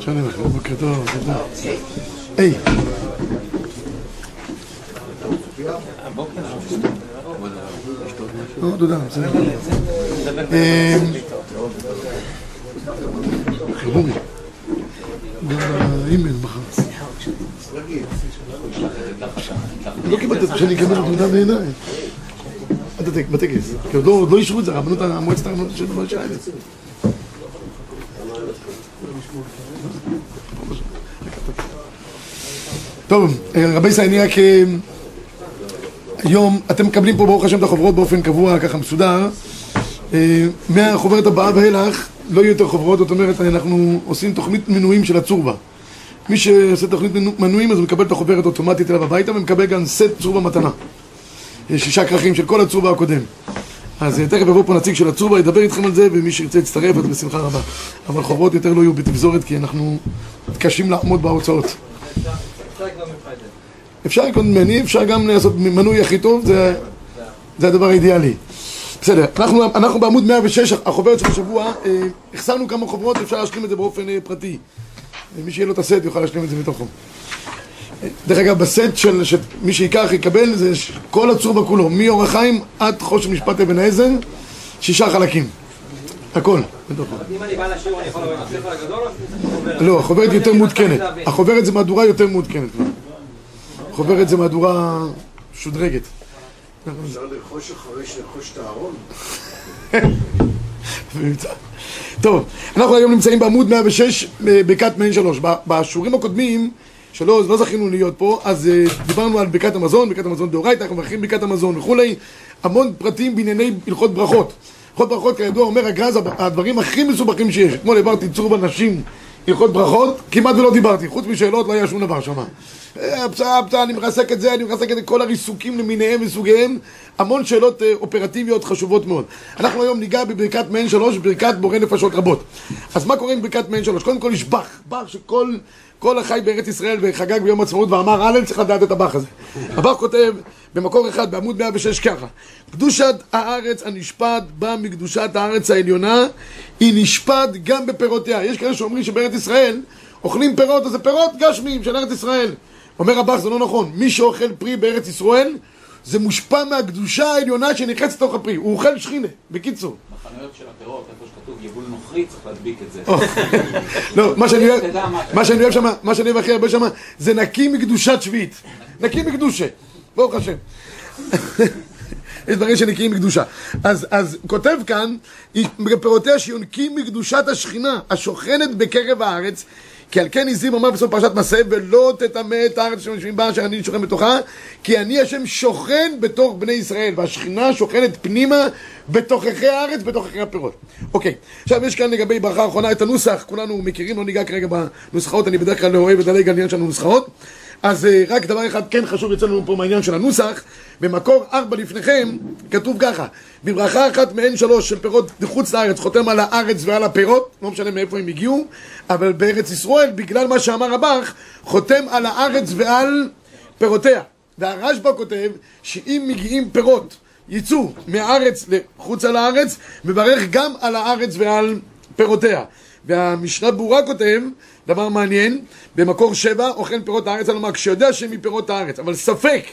שלום לכם, בוקר טוב, תודה. היי. לא, תודה, בסדר. אמ, חיבורי. גם באימייל מחר. לא קיבלת את שאני אקבל תעודה בעיניי. בטקס. כי עוד לא אישרו את זה, המועצת הרבנות של לא אישרה את זה. טוב, רבי ישראל, אני רק... היום אתם מקבלים פה ברוך השם את החוברות באופן קבוע, ככה מסודר. מהחוברת הבאה ואילך לא יהיו יותר חוברות, זאת אומרת אנחנו עושים תוכנית מנויים של הצורבה. מי שעושה תוכנית מנויים אז הוא מקבל את החוברת אוטומטית אליו הביתה ומקבל גם סט צורבה מתנה. שישה כרכים של כל הצורבה הקודם. אז תכף יבוא פה נציג של הצורבה, ידבר איתכם על זה, ומי שירצה יצטרף, אז בשמחה רבה. אבל חוברות יותר לא יהיו בתבזורת, כי אנחנו מתקשים לעמוד בהוצאות. אפשר לקנות ממני, אפשר גם לעשות מנוי הכי טוב, זה, זה הדבר האידיאלי. בסדר, אנחנו, אנחנו בעמוד 106, החוברת של השבוע, אה, החסרנו כמה חוברות, אפשר להשלים את זה באופן אה, פרטי. מי שיהיה לו את הסט יוכל להשלים את זה מתוכו. דרך אגב, בסט של מי שיקח יקבל, זה כל הצור בכולו, מאור החיים עד חושך משפט אבן העזר, שישה חלקים. הכל. אם אני בא לשיעור אני יכול לבוא עם הספר הגדול או לא, החוברת יותר מעודכנת. החוברת זה מהדורה יותר מעודכנת כבר. החוברת זה מהדורה שודרגת. אפשר לרכוש אחרי שלרכוש את הארון? טוב, אנחנו היום נמצאים בעמוד 106 בכת מעין שלוש. בשיעורים הקודמים, שלא לא זכינו להיות פה, אז דיברנו על ברכת המזון, ברכת המזון דאורייתא, אנחנו מברכים ברכת המזון וכולי, המון פרטים בענייני הלכות ברכות. הלכות ברכות, כידוע, אומר הגרז, הדברים הכי מסובכים שיש. אתמול העברתי צור בנשים, הלכות ברכות, כמעט ולא דיברתי, חוץ משאלות לא היה שום דבר שם. הפצעה, הפצעה, אני מרסק את זה, אני מרסק את כל הריסוקים למיניהם וסוגיהם, המון שאלות אופרטיביות חשובות מאוד. אנחנו היום ניגע בברכת מעין שלוש, ברכת בורא נפשות רבות. אז מה קורה עם ברכת מעין שלוש? קודם כל יש בח, בח שכל כל החי בארץ ישראל וחגג ביום עצמאות ואמר הלל צריך לדעת את הבח הזה. הבח כותב במקור אחד בעמוד 106 ככה קדושת הארץ הנשפט בא מקדושת הארץ העליונה היא נשפט גם בפירותיה. יש כאלה שאומרים שבארץ ישראל אוכלים פירות, אז זה פירות גשמיים של ארץ ישראל. אומר הבח זה לא נכון, מי שאוכל פרי בארץ ישראל זה מושפע מהקדושה העליונה שנכנסת לתוך הפרי, הוא אוכל שכינה, בקיצור. בחנויות של הפירות, איפה שכתוב יבול נוכרי, צריך להדביק את זה. לא, מה שאני אוהב שם, מה שאני אוהב הכי הרבה שם, זה נקי מקדושת שביעית. נקי מקדושה, ברוך השם. יש דברים שנקיים מקדושה. אז, אז כותב כאן, פירותיה שיונקים מקדושת השכינה, השוכנת בקרב הארץ, כי על כן עזים אומר בסוף פרשת מסע, ולא תטמא את הארץ אשר יושבים בה, אשר אני שוכן בתוכה, כי אני השם שוכן בתוך בני ישראל, והשכינה שוכנת פנימה בתוככי הארץ, בתוככי הפירות. אוקיי, עכשיו יש כאן לגבי ברכה האחרונה את הנוסח, כולנו מכירים, לא ניגע כרגע בנוסחאות, אני בדרך כלל לא אוהב לדלג על עניין שלנו נוסחאות. אז רק דבר אחד כן חשוב יצא לנו פה מהעניין של הנוסח במקור ארבע לפניכם כתוב ככה בברכה אחת מעין שלוש של פירות מחוץ לארץ חותם על הארץ ועל הפירות לא משנה מאיפה הם הגיעו אבל בארץ ישראל בגלל מה שאמר הבח חותם על הארץ ועל פירותיה והרשב"א כותב שאם מגיעים פירות יצאו מהארץ לחוצה לארץ מברך גם על הארץ ועל פירותיה. והמשנה ברורה כותב דבר מעניין, במקור שבע אוכל פירות הארץ, לומר כשיודע שהם מפירות הארץ, אבל ספק,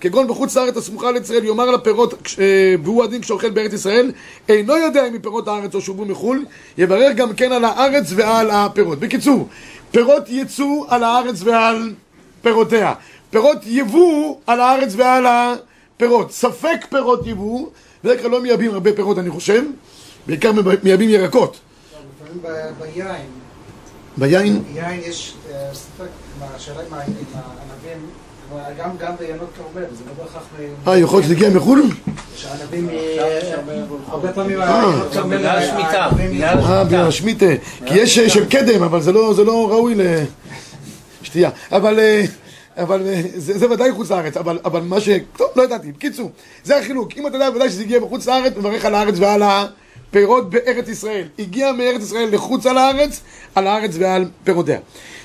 כגון בחוץ לארץ הסמוכה לישראל, יאמר על הפירות, והוא הדין כשאוכל בארץ ישראל, אינו יודע אם מפירות הארץ או שובו מחו"ל, יברך גם כן על הארץ ועל הפירות. בקיצור, פירות יצאו על הארץ ועל פירותיה, פירות יבוא על הארץ ועל הפירות, ספק פירות יבוא, בדרך כלל לא מייבאים הרבה פירות אני חושב, בעיקר מייבאים ירקות. ביין ביין? יין יש ספק, השאלה עם הענבים, גם גם ביינות כרמל, זה לא בהכרח... אה, יכול להיות שזה הגיע מחו"ל? שהענבים, הרבה פעמים... בגלל השמיטה. אה, בגלל השמיטה. כי יש של קדם, אבל זה לא ראוי לשתייה. אבל... אבל זה, זה ודאי חוץ לארץ, אבל, אבל מה ש... טוב, לא ידעתי. בקיצור, זה החילוק. אם אתה יודע ודאי שזה הגיע בחוץ לארץ, מברך על הארץ ועל הפירות בארץ ישראל. הגיע מארץ ישראל לחוץ על הארץ, על הארץ ועל פירותיה.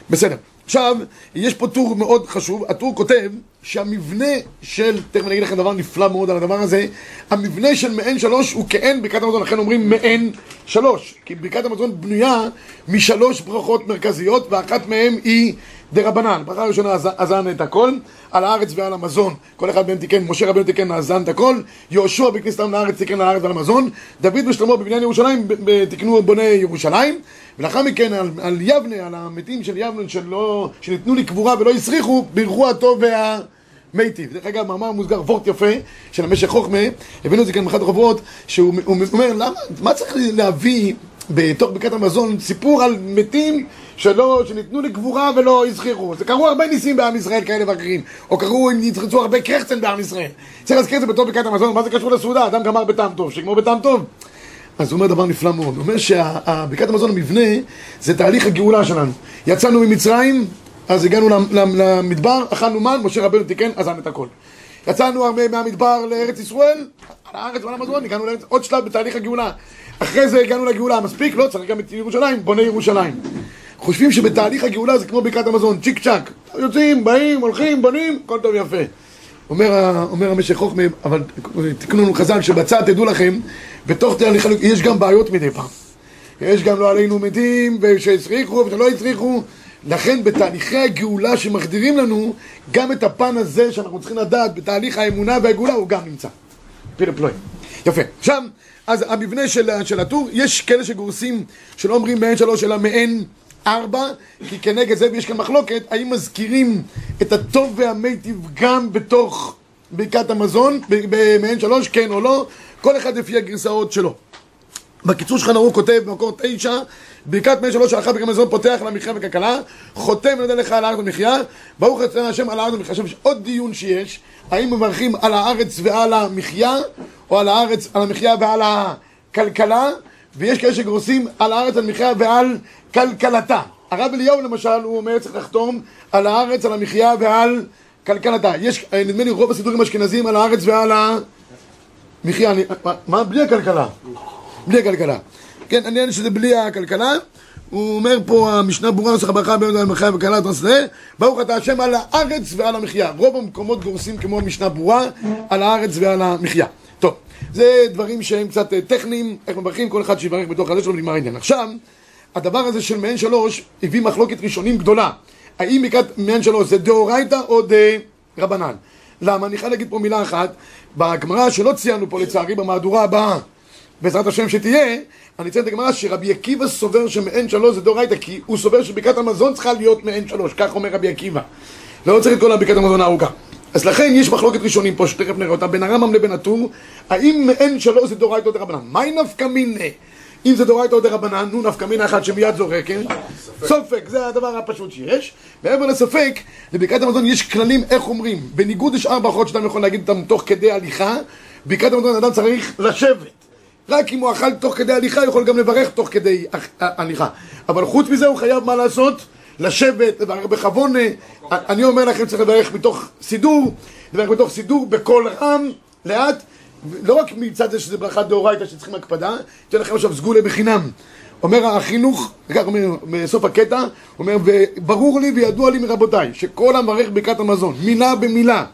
בסדר. עכשיו, יש פה טור מאוד חשוב. הטור כותב שהמבנה של, תכף אני אגיד לכם דבר נפלא מאוד על הדבר הזה, המבנה של מעין שלוש הוא כעין בקעת המזון, לכן אומרים מעין שלוש, כי ברכת המזון בנויה משלוש ברכות מרכזיות, ואחת מהן היא דה רבנן. ברכה הראשונה אזן את הכל, על הארץ ועל המזון. כל אחד מהם תיקן, משה רבינו תיקן אזן את הכל, יהושע בכניסתם לארץ תיקן על הארץ ועל המזון, דוד ושלמה בבניין ירושלים תיקנו בוני ירושלים, ולאחר מכן על, על יבנה, על המתים של יבנה שלא, שניתנו לקבורה ולא הסריחו, בירכו הטוב וה... מיטיב. דרך אגב, מאמר מוסגר וורט יפה של המשך חוכמה, הבאנו את זה כאן באחת החוברות, שהוא אומר, למה, מה צריך להביא בתוך ברכת המזון סיפור על מתים שלא, שניתנו לקבורה ולא הזכירו. זה קרו הרבה ניסים בעם ישראל כאלה ואחרים, או קרו, אם יצחצו הרבה קרחצן בעם ישראל. צריך להזכיר את זה בתוך ברכת המזון, מה זה קשור לסעודה? אדם גמר בטעם טוב, שיגמור בטעם טוב. אז הוא אומר דבר נפלא מאוד, הוא אומר שברכת המזון המבנה זה תהליך הגאולה שלנו. יצאנו ממצרים, אז הגענו למדבר, אכלנו מן, משה רבנו תיקן, אזן את הכל. יצאנו מהמדבר לארץ ישראל, על הארץ ועל המזון, הגענו לארץ, עוד שלב בתהליך הגאולה. אחרי זה הגענו לגאולה, מספיק? לא, צריך גם את ירושלים, בוני ירושלים. חושבים שבתהליך הגאולה זה כמו ברכת המזון, צ'יק צ'אק. יוצאים, באים, הולכים, בונים, הכל טוב יפה. אומר, אומר המשך חוכמה, אבל תקנו לנו חז"ל, שבצד תדעו לכם, בתוך תהליך, יש גם בעיות מדי פעם. יש גם לא עלינו מתים, ושהצריכו ושלא הצריכו. לכן בתהליכי הגאולה שמחדירים לנו, גם את הפן הזה שאנחנו צריכים לדעת בתהליך האמונה והגאולה הוא גם נמצא. פילה פלוי. יפה. עכשיו, אז המבנה של, של הטור, יש כאלה שגורסים שלא אומרים מעין שלוש אלא מעין ארבע, כי כנגד זה יש כאן מחלוקת, האם מזכירים את הטוב והמיטיב גם בתוך ברכת המזון, במעין שלוש, כן או לא, כל אחד לפי הגרסאות שלו. בקיצור שלך נאור כותב במקור תשע, ברכת מי שלוש שלחה ברכת מזון פותח למחיה וכלכלה, חותם נודה לך על הארץ ומחיה, ברוך אצלנו השם על הארץ ומחיה. עכשיו יש עוד דיון שיש, האם מברכים על הארץ ועל המחיה, או על הארץ, על המחיה ועל הכלכלה, ויש כאלה שגורסים על הארץ, על המחיה ועל כלכלתה. הרב אליהו למשל, הוא אומר צריך לחתום על הארץ, על המחיה ועל כלכלתה. יש, נדמה לי, רוב הסידורים האשכנזיים על הארץ ועל המחיה. אני, מה? בלי הכלכלה. בלי הכלכלה. כן, העניין שזה בלי הכלכלה. הוא אומר פה, המשנה ברורה, נוסח הברכה בין המחיה וכלכלה תרסלה, ברוך אתה השם על הארץ ועל המחיה. רוב המקומות גורסים כמו המשנה ברורה, על הארץ ועל המחיה. טוב, זה דברים שהם קצת אה, טכניים, איך מברכים, כל אחד שיברך בתוך הזה שלו ונגמר העניין. עכשיו, הדבר הזה של מעין שלוש הביא מחלוקת ראשונים גדולה. האם מקראת מעין שלוש זה דאורייתא או דרבנן? למה? אני חייב להגיד פה מילה אחת. בגמרא שלא ציינו פה לצערי במהדורה הבאה בעזרת השם שתהיה, אני אציין את הגמרא שרבי עקיבא סובר שמעין שלוש זה דאורייתא, כי הוא סובר שברכת המזון צריכה להיות מעין שלוש, כך אומר רבי עקיבא. לא צריך את כל הברכת המזון הארוכה. אז לכן יש מחלוקת ראשונים פה, שתכף נראה אותה, בין הרמב"ם לבין הטור, האם מעין שלוש זה דאורייתא או דרבנן? מהי נפקא מיניה? אם זה דאורייתא או דרבנן, נו נפקא מינה אחת שמיד זורקת, סופק, זה הדבר הפשוט שיש. מעבר לספק, לברכת המזון יש כללים איך אומרים. בניגוד יש ארבע אחרות שאתה יכול להגיד אותם תוך כדי הליכה, ברכת המזון אדם צריך לשבת. רק אם הוא אכל תוך כדי הליכה, יכול גם לברך תוך כדי הליכה. אבל חוץ מזה הוא חייב מה לעשות? לשבת, לברך בכבוד. אני אומר לכם, צריך לברך מתוך סידור, לברך מתוך סידור בקול רם, לאט. לא רק מצד זה שזה ברכה דאורייתא שצריכים הקפדה, אתן לכם עכשיו סגולה בחינם. אומר החינוך, כך אומר בסוף הקטע, אומר, וברור לי וידוע לי מרבותיי, שכל המברך ברכת המזון, מילה במילה,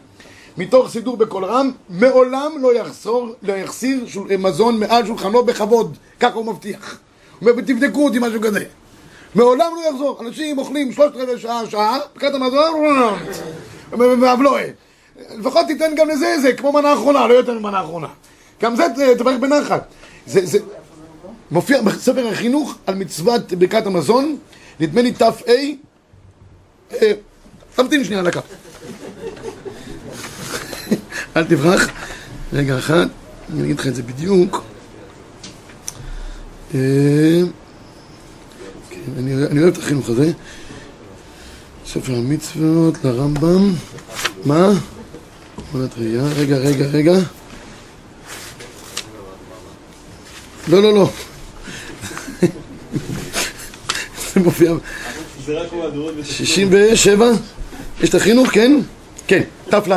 מתוך סידור בקול רם, מעולם לא יחסור, לא יחסיר שול, מזון מעל שולחנו בכבוד, ככה הוא מבטיח. הוא אומר, ותבדקו אותי משהו כזה. מעולם לא יחזור. אנשים אוכלים שלושת רבעי שעה, שעה, ברכת המזון, ואבלואה. לפחות תיתן גם לזה איזה, כמו מנה אחרונה, לא יותר ממנה אחרונה. גם זה תברך בנחת. זה, זה מופיע בספר החינוך על מצוות ברכת המזון, נדמה לי תא, אה, תמתין שנייה דקה. אל תברח. רגע אחד, אני אגיד לך את זה בדיוק. אה, כן, אני אוהב את החינוך הזה. ספר המצוות לרמב"ם. מה? תמונת ראייה. רגע, רגע, רגע. לא, לא, לא. זה מופיע. 67? יש את החינוך, כן? כן, ת"ל,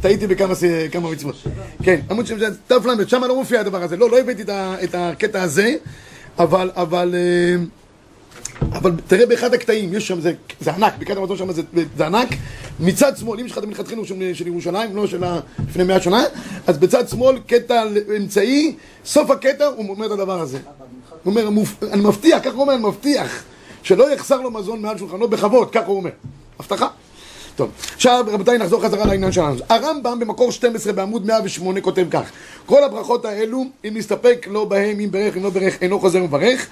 טעיתי בכמה מצוות. כן, עמוד שם, ת"ל, שם לא מופיע הדבר הזה. לא, לא הבאתי את הקטע הזה, אבל, אבל... אבל תראה באחד הקטעים, יש שם, זה, ענק, בקטע המזון שם זה, ענק, מצד שמאל, אם יש לך את המלכתחילה של, של ירושלים, לא של לפני מאה שנה, אז בצד שמאל, קטע אמצעי, סוף הקטע הוא אומר את הדבר הזה. הוא אומר, "מופ- אני מבטיח, ככה הוא אומר, אני מבטיח, שלא יחסר לו מזון מעל שולחנו בכבוד, ככה הוא אומר. הבטחה. טוב, עכשיו רבותיי נחזור חזרה לעניין שלנו. הרמב"ם במקור 12 בעמוד 108 כותב כך: כל הברכות האלו, אם נסתפק לא בהם, אם ברך, אם לא ברך, אינו חוזר ומברך,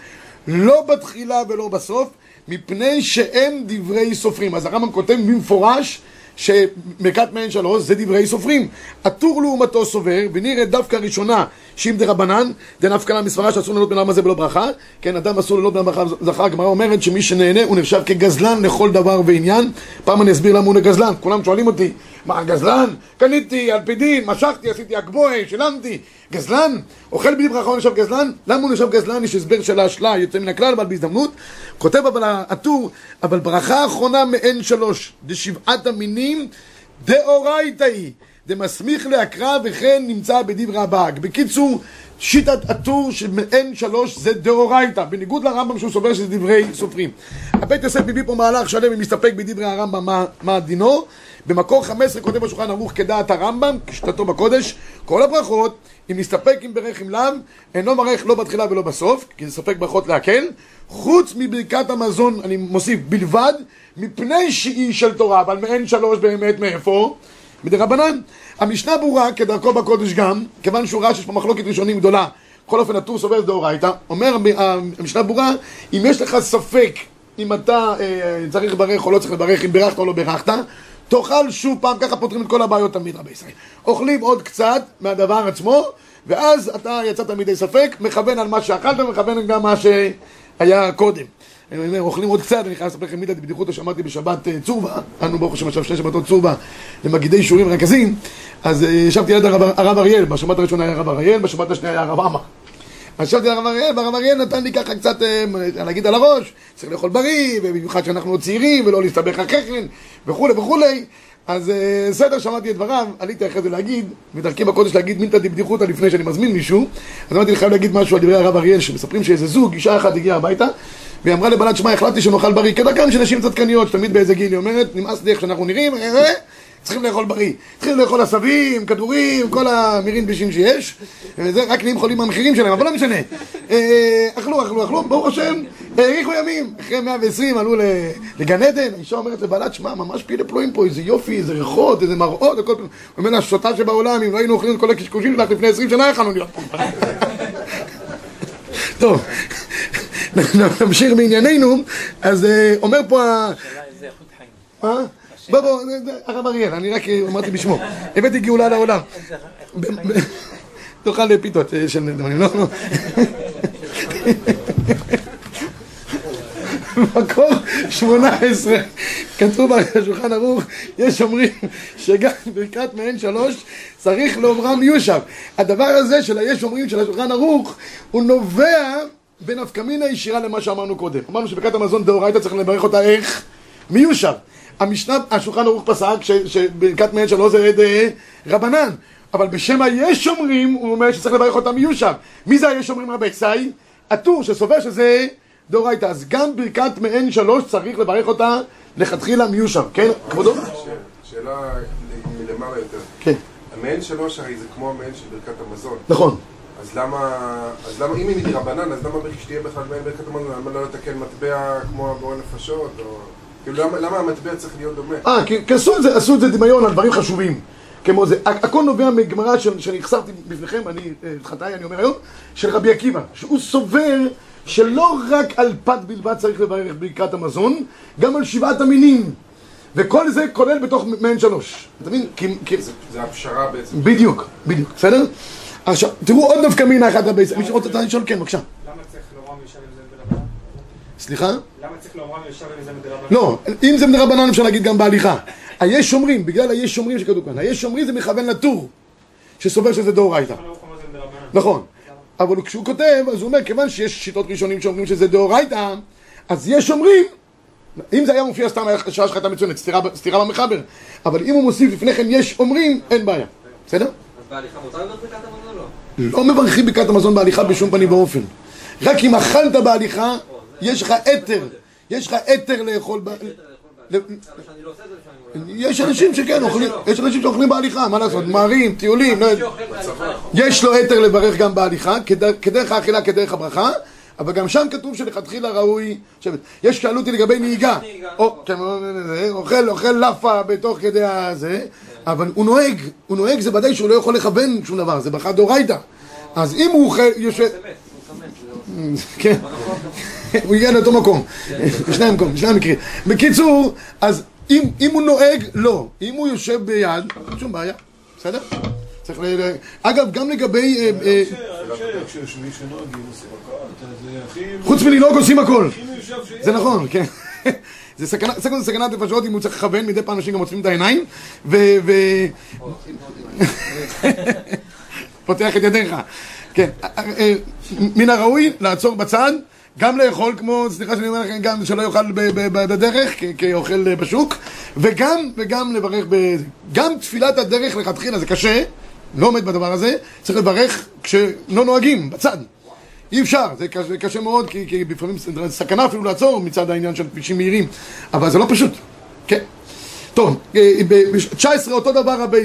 לא בתחילה ולא בסוף, מפני שהם דברי סופרים. אז הרמב"ם כותב במפורש שמכת מעין שלוש זה דברי סופרים. הטור לעומתו סובר, ונראה דווקא ראשונה שאם דרבנן, דנפקא לה מסברה שאסור ליהנות בלמה זה בלא ברכה, כן, אדם אסור ליהנות בלמה ברכה זכר, הגמרא אומרת שמי שנהנה הוא נחשב כגזלן לכל דבר ועניין. פעם אני אסביר למה הוא גזלן, כולם שואלים אותי, מה גזלן? קניתי על פי דין, משכתי, עשיתי אקבוהי, שילמתי, גזלן? אוכל בלי ברכה הוא נחשב גזלן? למה הוא נחשב גזלן? יש הסבר של ההשלה, יוצא מן הכלל, אבל בהזדמנות. כותב אבל הטור, אבל ברכה אחרונה מעין שלוש, דשבעת המינים, דאורייתא היא. דמסמיך להקרא וכן נמצא בדברי הבאג. בקיצור, שיטת הטור שמעין שלוש זה דאורייתא, בניגוד לרמב"ם שהוא סובר שזה דברי סופרים. הבית יוסף מביא פה מהלך שלם ומסתפק בדברי הרמב"ם מה, מה דינו. במקור 15 כותב בשולחן ערוך כדעת הרמב"ם, כשיטתו בקודש, כל הברכות, אם נסתפק עם ברך עם לאו, אינו מברך לא בתחילה ולא בסוף, כי זה ספק ברכות להקל, חוץ מברכת המזון, אני מוסיף, בלבד, מפני שהיא של תורה, אבל מעין שלוש באמת מאיפה? מדרבנן. המשנה ברורה, כדרכו בקודש גם, כיוון שהוא ראה שיש פה מחלוקת ראשונים גדולה, בכל אופן הטור סובר דאורייתא, אומר המשנה ברורה, אם יש לך ספק אם אתה אה, צריך לברך או לא צריך לברך, אם בירכת או לא בירכת, תאכל שוב פעם, ככה פותרים את כל הבעיות תמיד רבי ישראל. אוכלים עוד קצת מהדבר עצמו, ואז אתה יצאת מידי ספק, מכוון על מה שאכלת, מכוון גם מה שהיה קודם. אוכלים עוד קצת, אני חייב לספר לכם מידה בדיחותא שאמרתי בשבת אה, צורבה, אנו ברוך השם עכשיו שתי שבתות צורבה למגידי שיעורים רכזים, אז אה, ישבתי ליד הרב, הרב אריאל, בשבת הראשונה היה הרב אריאל, בשבת השנייה היה הרב עמר. אז ישבתי לרב אריאל, והרב אריאל נתן לי ככה קצת אה, להגיד על הראש, צריך לאכול בריא, ובמיוחד שאנחנו צעירים, ולא להסתבך אחרי כן, וכולי וכולי. אז אה, בסדר, שמעתי את דבריו, עליתי אחרי זה להגיד, בדרכי בקודש להגיד מילתא דבדיחותא לפני שאני מזמין מישהו, אז אמרתי, חייב להגיד משהו על דברי הרב אריאל, שמספרים שאיזה זוג, אישה אחת הגיעה הביתה, והיא אמרה לבעלת שמע, החלטתי שנאכל בריא, כדרכם של נשים צדקניות, שתמיד באיזה גיל, היא אומרת, נמאס לי איך שאנחנו נראים, אה, צריכים לאכול בריא. צריכים לאכול עשבים, כדורים, כל המירין בישים שיש, וזה רק נהיים חולים מהמחירים שלהם, אבל לא משנה. אה, אכלו, אכלו, אכלו, ברוך השם, האריכו ימים. אחרי 120 עלו לגן עדן, האישה אומרת לבעלת, שמע, ממש פילי פלואים פה, איזה יופי, איזה ריחות, איזה מראות, הכל... הוא אומר לה, שוטה שבעולם, אם לא היינו אוכלים את כל הקשקושים שלך לפני 20 שנה, יכולנו להיות פה. טוב, נמשיך בענייננו, אז אה, אומר פה ה... מה? בוא בוא, הרב אריאל, אני רק אמרתי בשמו. הבאתי גאולה לעולם. תאכל פיתות אה, של דברים, לא. מקור 18, כתוב בשולחן ערוך, יש אומרים שגם ברכת מעין שלוש צריך לאומרם יושב. הדבר הזה של היש אומרים של השולחן ערוך, הוא נובע בנפקא מינה ישירה למה שאמרנו קודם. אמרנו שברכת המזון דאורייתא צריך לברך אותה איך? מיושב. המשנה, השולחן ערוך פסק שברכת מעין שלוש זה אה, רבנן. אבל בשם היש אומרים, הוא אומר שצריך לברך אותה מיושב. מי זה היש אומרים רבי צאי? הטור שסובר שזה דאורייתא. אז גם ברכת מעין שלוש צריך לברך אותה לכתחילה מיושב. כן, כבודו? שאלה מלמעלה יותר. כן, המעין שלוש הרי זה כמו המעין של ברכת המזון. נכון. אז למה, אז למה, אם היא מדרבנן, אז למה שתהיה בכלל מעין ברכת המזון? למה לא לתקן מטבע כמו הבורא נפשות? או... כאילו, למה, למה המטבע צריך להיות דומה? אה, כי, עשו את זה, דמיון על דברים חשובים. כמו זה, הכ- הכל נובע מגמרא שאני החסרתי בפניכם, אני, אה, את חטאי אני אומר היום, של רבי עקיבא, שהוא סובר שלא רק על פת בלבד צריך לברך ברכת המזון, גם על שבעת המינים. וכל זה כולל בתוך מעין שלוש. אתה מבין? כי, זה, זה הפשרה בעצם. בדיוק, בדיוק, בסדר? עכשיו, תראו עוד דווקא מינה אחת רבי ישראל. מי שרוצה לשאול, כן, בבקשה. למה צריך לומר מישר אם זה? סליחה? למה צריך לומר מישר אם זה מדרבנן? לא, אם זה מדרבנן אפשר להגיד גם בהליכה. היש שומרים, בגלל היש שומרים שכתוב כאן, היש שומרים זה מכוון לטור, שסובר שזה דאורייתא. מדרבנן. נכון. אבל כשהוא כותב, אז הוא אומר, כיוון שיש שיטות ראשונים שאומרים שזה דאורייתא, אז יש שומרים, אם זה היה מופיע סתם, השעה שלך הייתה מצוינת, סתירה, במחבר. אבל אם הוא מוסיף לפני כן יש אומרים, אין בעיה. בסדר? אז בהליכה מותר לברך ברכת המזון או לא? לא מברכים ברכת המזון בהליכה בשום פנים ואופן. רק אם אכלת בהליכה, יש לך היתר. יש לך היתר לאכול ב- שאני לא. יש אנשים שכן, אוכלים, יש אנשים שאוכלים בהליכה, מה לעשות, מרים, טיולים, לא יכול. יש לו היתר לברך גם בהליכה, כדר- כדרך האכילה, כדרך הברכה, אבל גם שם כתוב שלכתחילה ראוי. יש שאלו אותי לגבי נהיגה, או, כן, זה, אוכל, אוכל לאפה בתוך כדי הזה, אבל הוא נוהג, הוא נוהג זה ודאי שהוא לא יכול לכוון שום דבר, זה ברכה דאורייתא. אז אם הוא אוכל, יושב, זה כן, הוא הגיע לאותו מקום, בשני המקומות, בשני המקרים. בקיצור, אז אם אם הוא נוהג, לא. אם הוא יושב ביד, שום בעיה, בסדר? צריך ל... אגב, גם לגבי... אה, אה. חוץ מלנהוג עושים הכל. זה נכון, כן. זה סכנה, סכנה זה סכנת נפשות אם הוא צריך לכוון, מדי פעם אנשים גם עוצמים את העיניים, ו... ו... פותח את ידיך. כן, אה, אה, מן הראוי לעצור בצד, גם לאכול כמו, סליחה שאני אומר לכם, גם שלא יאכל בדרך, כאוכל אה, בשוק, וגם, וגם לברך. גם תפילת הדרך לכתחילה זה קשה, לא עומד בדבר הזה, צריך לברך כשלא נוהגים, בצד. אי אפשר, זה קשה, קשה מאוד, כי, כי לפעמים סכנה אפילו לעצור מצד העניין של כבישים מהירים, אבל זה לא פשוט, כן. טוב, ב-19 אותו דבר רבי ב-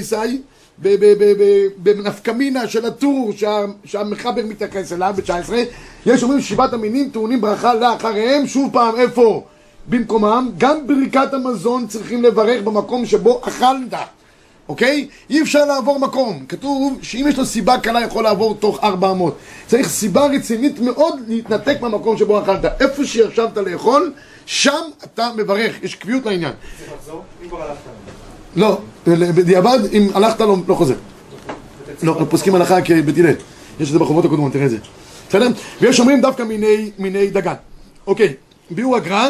בנפקמינה של הטור שה- שהמחבר מתייחס אליו, ב-19, יש אומרים שבעת המינים טעונים ברכה לאחריהם, שוב פעם, איפה? במקומם, גם ברכת המזון צריכים לברך במקום שבו אכלת, אוקיי? אי אפשר לעבור מקום, כתוב שאם יש לו סיבה קלה יכול לעבור תוך 400 צריך סיבה רצינית מאוד להתנתק מהמקום שבו אכלת. איפה שישבת לאכול, שם אתה מברך, יש קביעות לעניין לא, בדיעבד, אם הלכת לא, לא חוזר. לא, לא פוסקים הלכה כבית הלל. יש את זה בחובות הקודמות, תראה את זה. בסדר? ויש אומרים דווקא מיני, מיני דגן. אוקיי, ביאור הגר"א.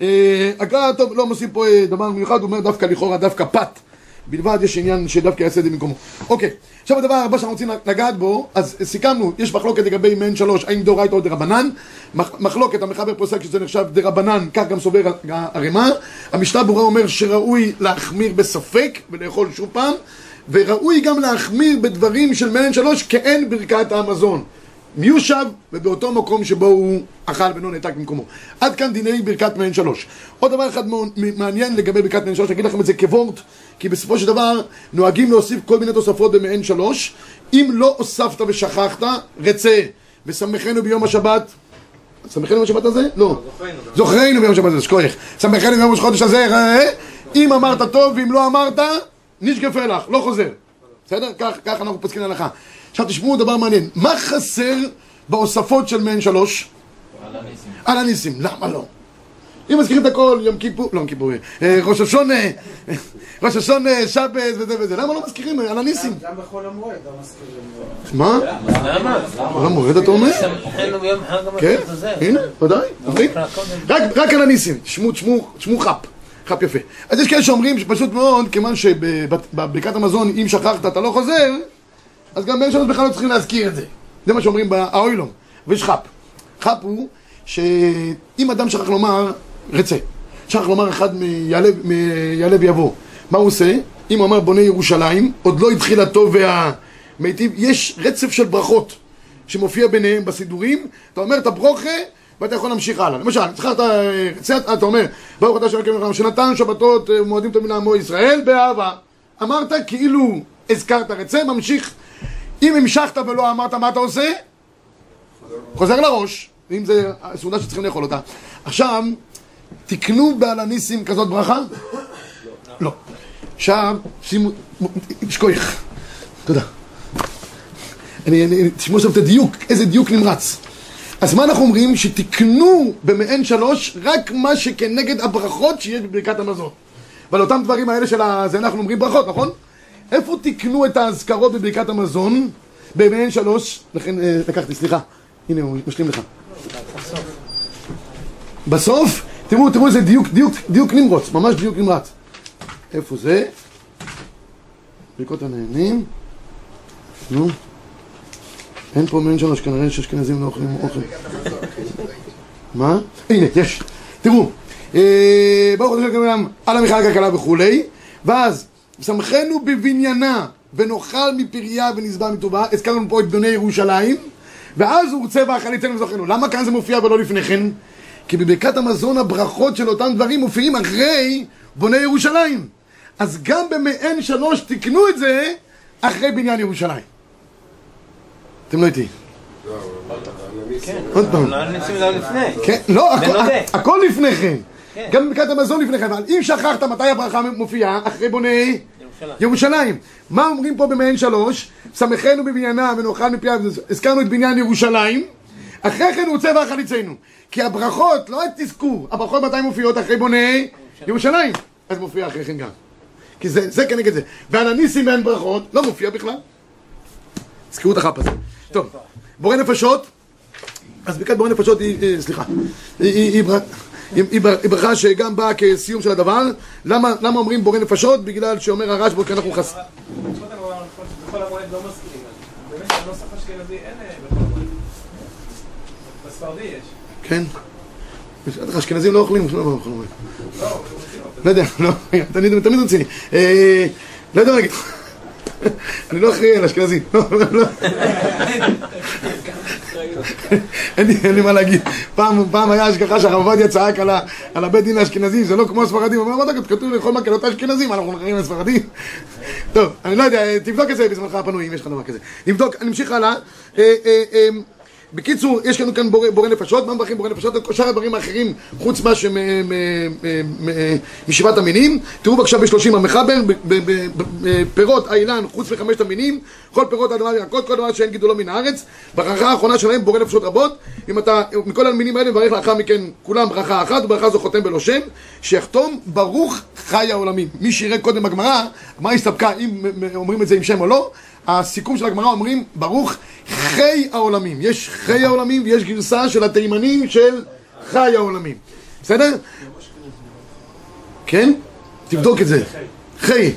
אה, הגר"א, טוב, לא מוסיף פה אה, דבר מיוחד, הוא אומר דווקא לכאורה דווקא פת. בלבד יש עניין שדווקא יעשה את זה במקומו. אוקיי, עכשיו הדבר הבא שאנחנו רוצים לגעת בו, אז סיכמנו, יש מחלוקת לגבי מעין שלוש, האם דאורייתא או דרבנן. מח- מחלוקת, המחבר פוסק שזה נחשב דרבנן, כך גם סובר הרמ"א. המשנה ברורה אומר שראוי להחמיר בספק ולאכול שוב פעם, וראוי גם להחמיר בדברים של מעין שלוש כאין ברכת המזון. מיושב ובאותו מקום שבו הוא אכל ולא נעתק במקומו. עד כאן דיני ברכת מעין שלוש. עוד דבר אחד מעניין לגבי ברכת מעין שלוש, אגיד לכם את זה כוורט, כי בסופו של דבר נוהגים להוסיף כל מיני תוספות במעין שלוש. אם לא הוספת ושכחת, רצה, ושמחנו ביום השבת. שמחנו ביום השבת הזה? לא. זוכרנו ביום השבת הזה, שכוח. שמחנו ביום החודש הזה, אה? אם אמרת טוב ואם לא אמרת, נשגפה לך, לא חוזר. בסדר? כך, כך אנחנו פוסקים להלכה. עכשיו תשמעו דבר מעניין, מה חסר בהוספות של מעין שלוש? על הניסים. למה לא? אם מזכירים את הכל, יום כיפור, לא יום כיפור, אה, ראש השונה, ראש השונה, שבת וזה וזה, למה לא מזכירים על הניסים? גם בחול המועד לא מזכירים. מה? למה? על המועד אתה אומר? כן. הנה, ודאי. רק, רק על הניסים, תשמעו, תשמעו, תשמעו חפ, חפ יפה. אז יש כאלה שאומרים שפשוט מאוד, כיוון שבברכת המזון, אם שכחת אתה לא חוזר, אז גם בין שלוש בכלל לא צריכים להזכיר את זה. זה מה שאומרים באוילום. ויש חפ. חפ הוא שאם אדם שכח לומר, רצה. שכח לומר אחד מיעלה ויבוא. מה הוא עושה? אם הוא אמר בונה ירושלים, עוד לא התחיל הטוב והמיטיב, יש רצף של ברכות שמופיע ביניהם בסידורים, אתה אומר את הברוכה ואתה יכול להמשיך הלאה. למשל, זכרת, רצה, אתה אומר, ברוך אתה שאלוקים לך, שנתן שבתות אה, מועדים תמיד לעמו ישראל באהבה. אמרת כאילו הזכרת רצה, ממשיך. אם המשכת ולא אמרת מה אתה עושה, חוזר לראש, אם זה סעודה שצריכים לאכול אותה. עכשיו, תקנו בעל הניסים כזאת ברכה? לא. עכשיו, שימו, שכוייך. תודה. אני, אני, תשמעו עכשיו את הדיוק, איזה דיוק נמרץ. אז מה אנחנו אומרים? שתקנו במעין שלוש רק מה שכנגד הברכות שיש בברכת המזון. ועל אותם דברים האלה של ה... זה אנחנו אומרים ברכות, נכון? איפה תקנו את האזכרות בברכת המזון? במעין שלוש, לכן אה, לקחתי, סליחה. הנה הוא משלים לך. בסוף, תראו, תראו איזה דיוק, דיוק, דיוק נמרוץ, ממש דיוק נמרץ. איפה זה? ברכות הנהנים. נו. אין פה מעין שלוש, כנראה שאשכנזים לא אוכלים אוכל. מה? הנה, יש. תראו. אה, ברוך השם כמובן על המחאה הכלכלה וכולי, ואז שמחנו בבניינה ונאכל מפריה ונשבע מטובה, הזכרנו פה את בני ירושלים, ואז הוא רוצה והחליצנו וזוכרנו. למה כאן זה מופיע ולא לפני כן? כי בברכת המזון הברכות של אותם דברים מופיעים אחרי בוני ירושלים. אז גם במעין שלוש תיקנו את זה אחרי בניין ירושלים. אתם לא איתי. לא, אבל הניסים. עוד פעם. לא לא. כן, לא. הכל לפני כן. כן. גם בברכת המזון לפני כן, אבל אם שכחת מתי הברכה מופיעה, אחרי בוני ירושלים. ירושלים. מה אומרים פה במעין שלוש? שמחנו בבניינה ונאכל מפיה, הזכרנו את בניין ירושלים, אחרי כן הוא צבע חליצנו. כי הברכות, לא תזכו, הברכות מתי מופיעות? אחרי בוני ירושלים. אז מופיע אחרי כן גם. כי זה, זה כנגד זה. ועל הניסים ואין ברכות, לא מופיע בכלל. תזכרו את החאפ הזה. טוב, בורא נפשות, אז ברכת בורא נפשות היא, סליחה, היא, היא, היא, היא, היא, בר- היא ברכה שגם באה כסיום של הדבר. למה, למה אומרים בורא נפשות? בגלל שאומר הרשב"א כי אנחנו חס... לא. כן? אשכנזים לא אוכלים, לא אוכלים. לא יודע, לא, תמיד תמיד רציני. אה, לא יודע מה להגיד לך. אני לא אחראי על אשכנזים. לא, לא, לא. אין לי- מה להגיד. פעם היה השגחה שהרב עובדיה צעק על הבית דין האשכנזים, זה לא כמו הספרדים. הוא אומר, מה כתוב לכל מקהלות האשכנזים, אנחנו נחרים לספרדים. טוב, אני לא יודע, תבדוק את זה בזמנך הפנוי, אם יש לך דבר כזה. נבדוק, אני אמשיך הלאה. בקיצור, יש לנו כאן בורא, בורא נפשות, מה מברכים בורא נפשות? את כל שאר הדברים האחרים, חוץ מה משבעת המינים. תראו בבקשה בשלושים המחבר, בפירות האילן, חוץ מחמשת המינים, כל פירות האדמה וירקות, כל דבר שאין גידולו מן הארץ. ברכה האחרונה שלהם בורא נפשות רבות. אם אתה, מכל המינים האלה, מברך לאחר מכן כולם ברכה אחת, וברכה זו חותם בלא שם, שיחתום ברוך חי העולמים. מי שיראה קודם בגמרא, הגמרא הסתפקה אם אומרים את זה עם שם או לא. הסיכום של הגמרא אומרים ברוך חי העולמים. יש חי העולמים ויש גרסה של התימנים של חי העולמים. בסדר? כן? תבדוק את זה. חי.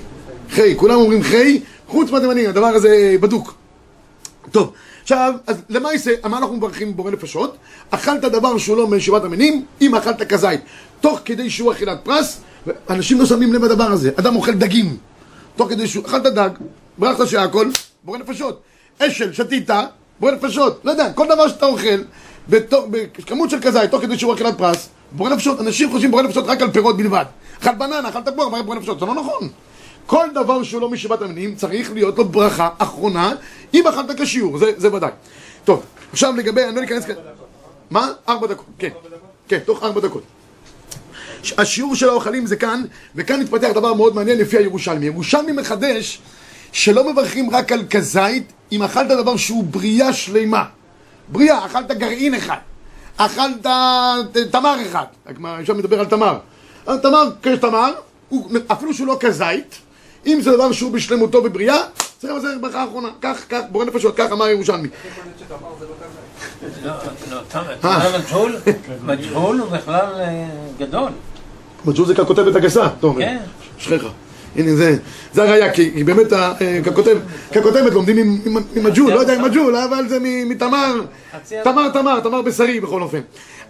חי. כולם אומרים חי, חוץ מהתימנים, הדבר הזה בדוק. טוב, עכשיו, אז למעשה, מה אנחנו מברכים בורא נפשות? אכלת דבר שהוא לא משבעת המינים, אם אכלת כזית, תוך כדי שהוא אכילת פרס, אנשים לא שמים לב לדבר הזה. אדם אוכל דגים, תוך כדי שהוא, אכלת דג, ברכת שהכל, בורא נפשות. אשל, שתית, בורא נפשות. לא יודע, כל דבר שאתה אוכל, בכמות של כזית, תוך כדי שהוא אכילת פרס, בורא נפשות. אנשים חושבים בורא נפשות רק על פירות בלבד. אכל בננה, אכל תפוח, בורא נפשות. זה לא נכון. כל דבר שהוא לא משבעת המינים, צריך להיות לו ברכה אחרונה, אם אכלת כשיעור, זה, זה ודאי. טוב, עכשיו לגבי, אני לא אכנס כאן... מה? ארבע דקות, כן. כן, תוך ארבע דקות. השיעור של האוכלים זה כאן, וכאן מתפתח דבר מאוד מעניין לפי הירושלמי. ירושלמי מחדש שלא מברכים רק על כזית, אם אכלת דבר שהוא בריאה שלמה. בריאה, אכלת גרעין אחד, אכלת תמר אחד, אפשר לדבר על תמר. על תמר, כשתמר, הוא- אפילו שהוא לא כזית, אם זה דבר שהוא בשלמותו ובריאה, צריך לזה ברכה אחרונה. כך, כך, בורא נפשות, כך אמר ירושלמי. לא, לא, תמר מג'הול, מג'הול הוא בכלל אה, גדול. מג'ול זה ככותבת הגסה, טוב, כן. אשריך. הנה זה, זה הראייה, כי באמת אה, ככותב, ככותבת לומדים עם- עם עם מג'ול, לא יודע אם מג'ול, אבל זה מתמר, תמר תמר, תמר בשרי בכל אופן.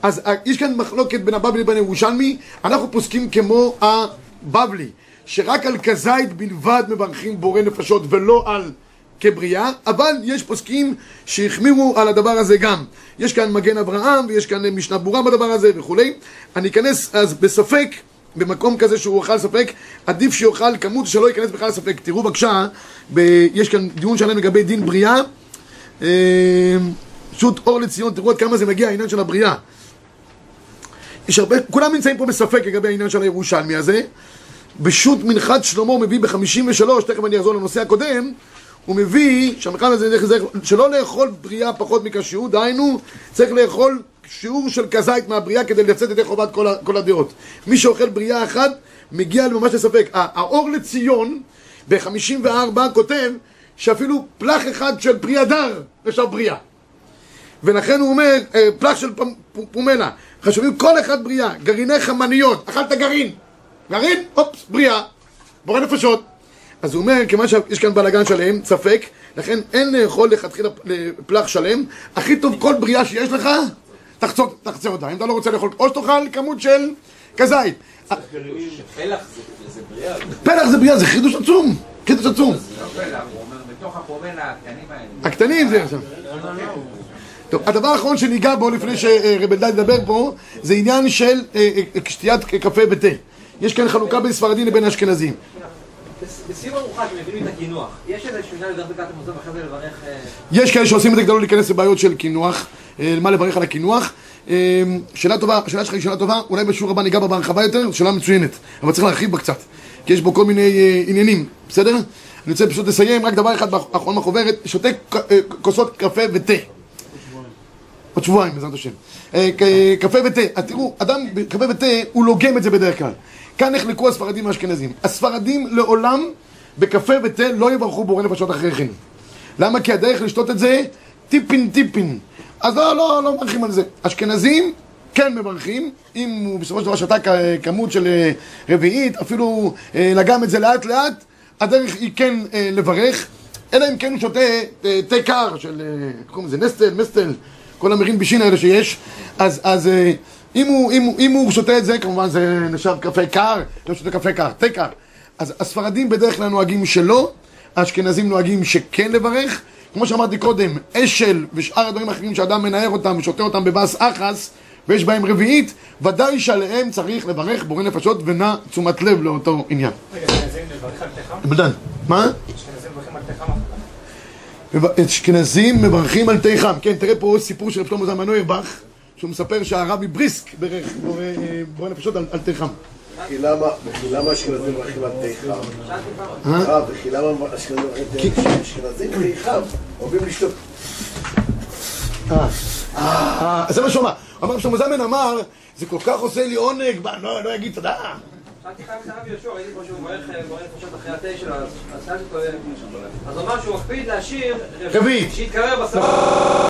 אז אה, יש כאן מחלוקת בין הבבלי לבין הירושלמי, אנחנו פוסקים כמו הבבלי, שרק על כזית בלבד מברכים בורא נפשות ולא על כבריאה, אבל יש פוסקים שהחמירו על הדבר הזה גם. יש כאן מגן אברהם ויש כאן משנה ברורה בדבר הזה וכולי. אני אכנס אז בספק, במקום כזה שהוא אכל ספק, עדיף שיאכל כמות שלא ייכנס בכלל לספק. תראו בבקשה, ב- יש כאן דיון שלם לגבי דין בריאה. אה, פשוט אור לציון, תראו עד כמה זה מגיע העניין של הבריאה. יש הרבה, כולם נמצאים פה בספק לגבי העניין של הירושלמי הזה. בשו"ת מנחת שלמה הוא מביא ב-53, תכף אני אחזור לנושא הקודם, הוא מביא, שהמחקר הזה, זה- שלא לאכול בריאה פחות מכשירות, דהיינו, צריך לאכול שיעור של כזית מהבריאה כדי לצאת ידי חובת כל, כל הדעות. מי שאוכל בריאה אחת, מגיע ממש לספק. האור לציון, ב-54 כותב, שאפילו פלח אחד של פרי הדר נחשב בריאה. ולכן הוא אומר, אה, פלח של פ- פ- פומלה, חשובים כל אחד בריאה, גרעיני חמניות, אכלת גרעין, גרעין, אופס, בריאה, בורא נפשות. אז הוא אומר, כיוון שיש כאן בלאגן שלם, ספק, לכן אין לאכול לכתחילה פלח שלם, הכי טוב כל בריאה שיש לך, תחצה אותה, אם אתה לא רוצה לאכול, או שתאכל כמות של כזית. פלח זה- בריאה. זה חידוש עצום, חידוש עצום. לא הקטנים זה עכשיו. טוב, הדבר האחרון שניגע בו לפני שרב אלדד ידבר פה, זה עניין של אה, אה, שתיית קפה ותה. יש כאן חלוקה בין ספרדים לבין אשכנזים. בסיום ארוחה שמבינים את הקינוח, יש איזה שמינה לדרך ברכת המזון ואחרי זה לברך... אה, יש כאלה שעושים את זה כדי לא להיכנס לבעיות של קינוח, מה לברך על הקינוח. אה, שאלה טובה, השאלה שלך היא שאלה טובה, אולי בשיעור הבא ניגע בה בהרחבה יותר, שאלה מצוינת, אבל צריך להרחיב בה קצת, כי יש בו כל מיני אה, עניינים, בסדר? אני רוצה פשוט לסיים, רק דבר אחד אחרון בחוברת, שותה אה, כוסות קפה ותה. עוד שבועיים, בעזרת השם. אה, קפה ותה, תראו, אדם בקפה ותה, הוא לוגם את זה בדרך כלל. כאן נחלקו הספרדים מהאשכנזים. הספרדים לעולם בקפה ותה לא יברכו בורא נפשות אחרי כן. למה? כי הדרך לשתות את זה טיפין טיפין. אז לא, לא, לא מברכים על זה. אשכנזים כן מברכים, אם הוא בסופו של דבר שתה כמות של אה, רביעית, אפילו אה, לגם את זה לאט לאט, הדרך היא כן אה, לברך, אלא אם כן הוא שותה תה קר של, איך קוראים לזה, נסטל, מסטל, כל המרין בישין האלה שיש, אז, אז אם, הוא, אם, אם הוא שותה את זה, כמובן זה נחשב קפה קר, לא שותה קפה קר, תה קר. אז הספרדים בדרך כלל נוהגים שלא, האשכנזים נוהגים שכן לברך. כמו שאמרתי קודם, אשל ושאר הדברים האחרים שאדם מנער אותם ושותה אותם בבאס אחס ויש בהם רביעית, ודאי שעליהם צריך לברך בורא נפשות ונע תשומת לב לאותו עניין. רגע, מה? אשכנזים מברכים על תה חם. כן, תראה פה עוד של שלמה זלמן נוירבך, שהוא מספר שהרבי בריסק ברך בורא- בורא נפשות על על תה חם. וכי למה אשכנזים מברכים על תה חם? אה, וכי למה אשכנזים מברכים על תה חם? אשכנזים תה חם, אוהבים לשתות. אה, אה, זה מה שהוא אמר. אמר שלמה זלמן אמר, זה כל כך עושה לי עונג, לא לא אגיד תודה. שאלתי חיים את הרב יהושע, ראיתי פה שהוא מברך אה, נפשות אחרי התה שלו, אז שאלתי אותו, אה, אז הוא אמר שהוא מקפיד להשאיר רביעית. שיתקרר בשפה.